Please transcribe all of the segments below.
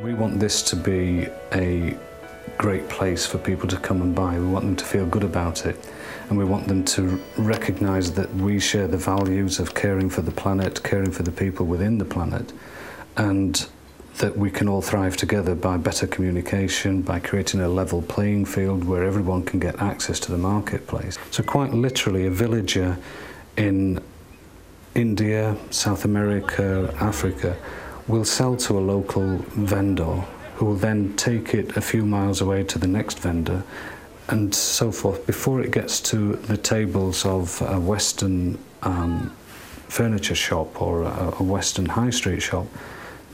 We want this to be a great place for people to come and buy. We want them to feel good about it and we want them to recognise that we share the values of caring for the planet, caring for the people within the planet and that we can all thrive together by better communication, by creating a level playing field where everyone can get access to the marketplace. So quite literally a villager in India, South America, Africa will sell to a local vendor who will then take it a few miles away to the next vendor and so forth before it gets to the tables of a Western um, furniture shop or a, a Western high street shop.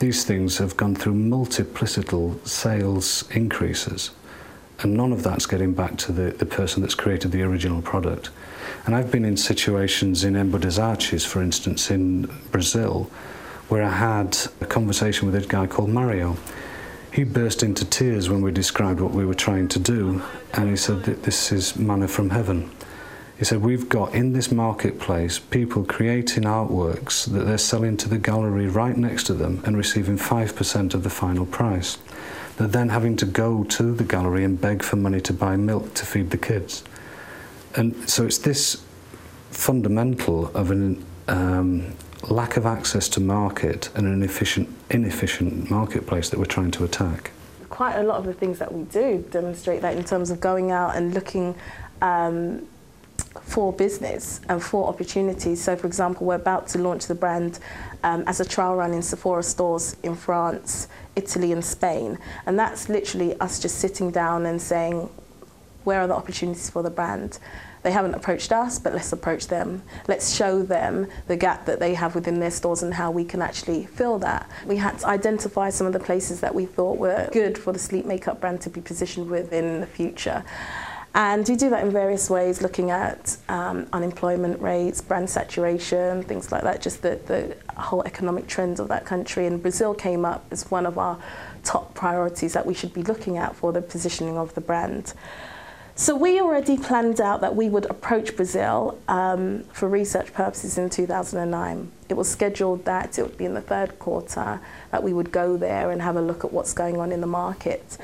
These things have gone through multiplicital sales increases and none of that's getting back to the, the person that's created the original product. And I've been in situations in Embu das Artes, for instance, in Brazil, where I had a conversation with a guy called Mario. He burst into tears when we described what we were trying to do, and he said that this is manna from heaven. He said, We've got in this marketplace people creating artworks that they're selling to the gallery right next to them and receiving 5% of the final price. They're then having to go to the gallery and beg for money to buy milk to feed the kids. And so it's this fundamental of an um, lack of access to market and an efficient, inefficient marketplace that we're trying to attack. Quite a lot of the things that we do demonstrate that in terms of going out and looking um, for business and for opportunities. So, for example, we're about to launch the brand um, as a trial run in Sephora stores in France, Italy, and Spain. And that's literally us just sitting down and saying, where are the opportunities for the brand? They haven't approached us, but let's approach them. Let's show them the gap that they have within their stores and how we can actually fill that. We had to identify some of the places that we thought were good for the Sleek makeup brand to be positioned within the future. And we do that in various ways, looking at um, unemployment rates, brand saturation, things like that, just the, the whole economic trends of that country. And Brazil came up as one of our top priorities that we should be looking at for the positioning of the brand. So we already planned out that we would approach Brazil um, for research purposes in 2009. It was scheduled that it would be in the third quarter that we would go there and have a look at what's going on in the market.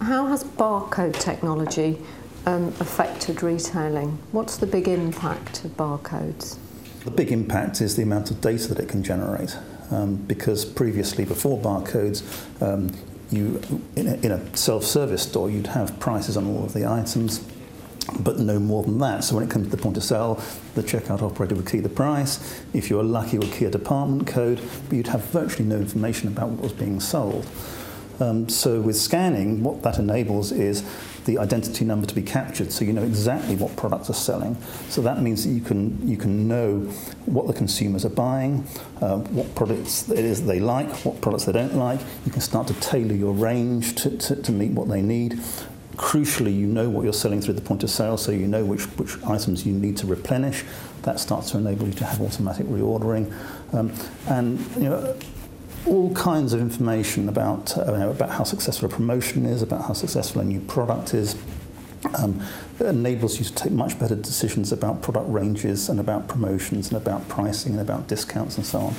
How has barcode technology um, affected retailing? What's the big impact of barcodes? The big impact is the amount of data that it can generate. Um, because previously, before barcodes, um, you in a, in a self-service store you'd have prices on all of the items but no more than that. So when it comes to the point of sale, the checkout operator would key the price. If you were lucky, would key a department code, but you'd have virtually no information about what was being sold. Um, so with scanning, what that enables is the identity number to be captured so you know exactly what products are selling. So that means that you can, you can know what the consumers are buying, uh, what products it is they like, what products they don't like. You can start to tailor your range to, to, to meet what they need. Crucially, you know what you're selling through the point of sale, so you know which, which items you need to replenish. That starts to enable you to have automatic reordering. Um, and you know, all kinds of information about, uh, about how successful a promotion is, about how successful a new product is. Um, enables you to take much better decisions about product ranges and about promotions and about pricing and about discounts and so on.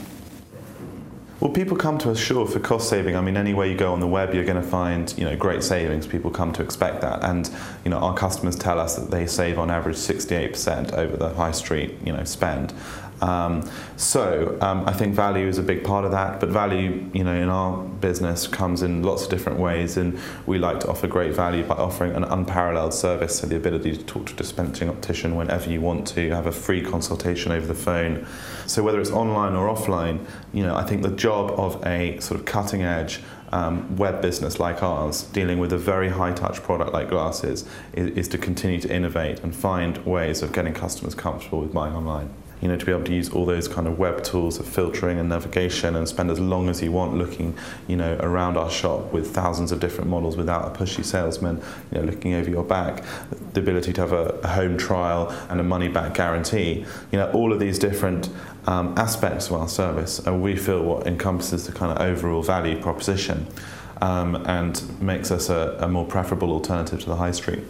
Well, people come to us sure for cost saving. I mean, anywhere you go on the web, you're going to find you know great savings. People come to expect that, and you know our customers tell us that they save on average 68% over the high street you know spend. Um, so um, I think value is a big part of that, but value, you know, in our business comes in lots of different ways, and we like to offer great value by offering an unparalleled service, so the ability to talk to a dispensing optician whenever you want to, have a free consultation over the phone. So whether it's online or offline, you know, I think the job of a sort of cutting edge um, web business like ours, dealing with a very high touch product like glasses, is, is to continue to innovate and find ways of getting customers comfortable with buying online you know, to be able to use all those kind of web tools of filtering and navigation and spend as long as you want looking, you know, around our shop with thousands of different models without a pushy salesman, you know, looking over your back, the ability to have a, a home trial and a money back guarantee, you know, all of these different um, aspects of our service, and we feel what encompasses the kind of overall value proposition um, and makes us a, a more preferable alternative to the high street.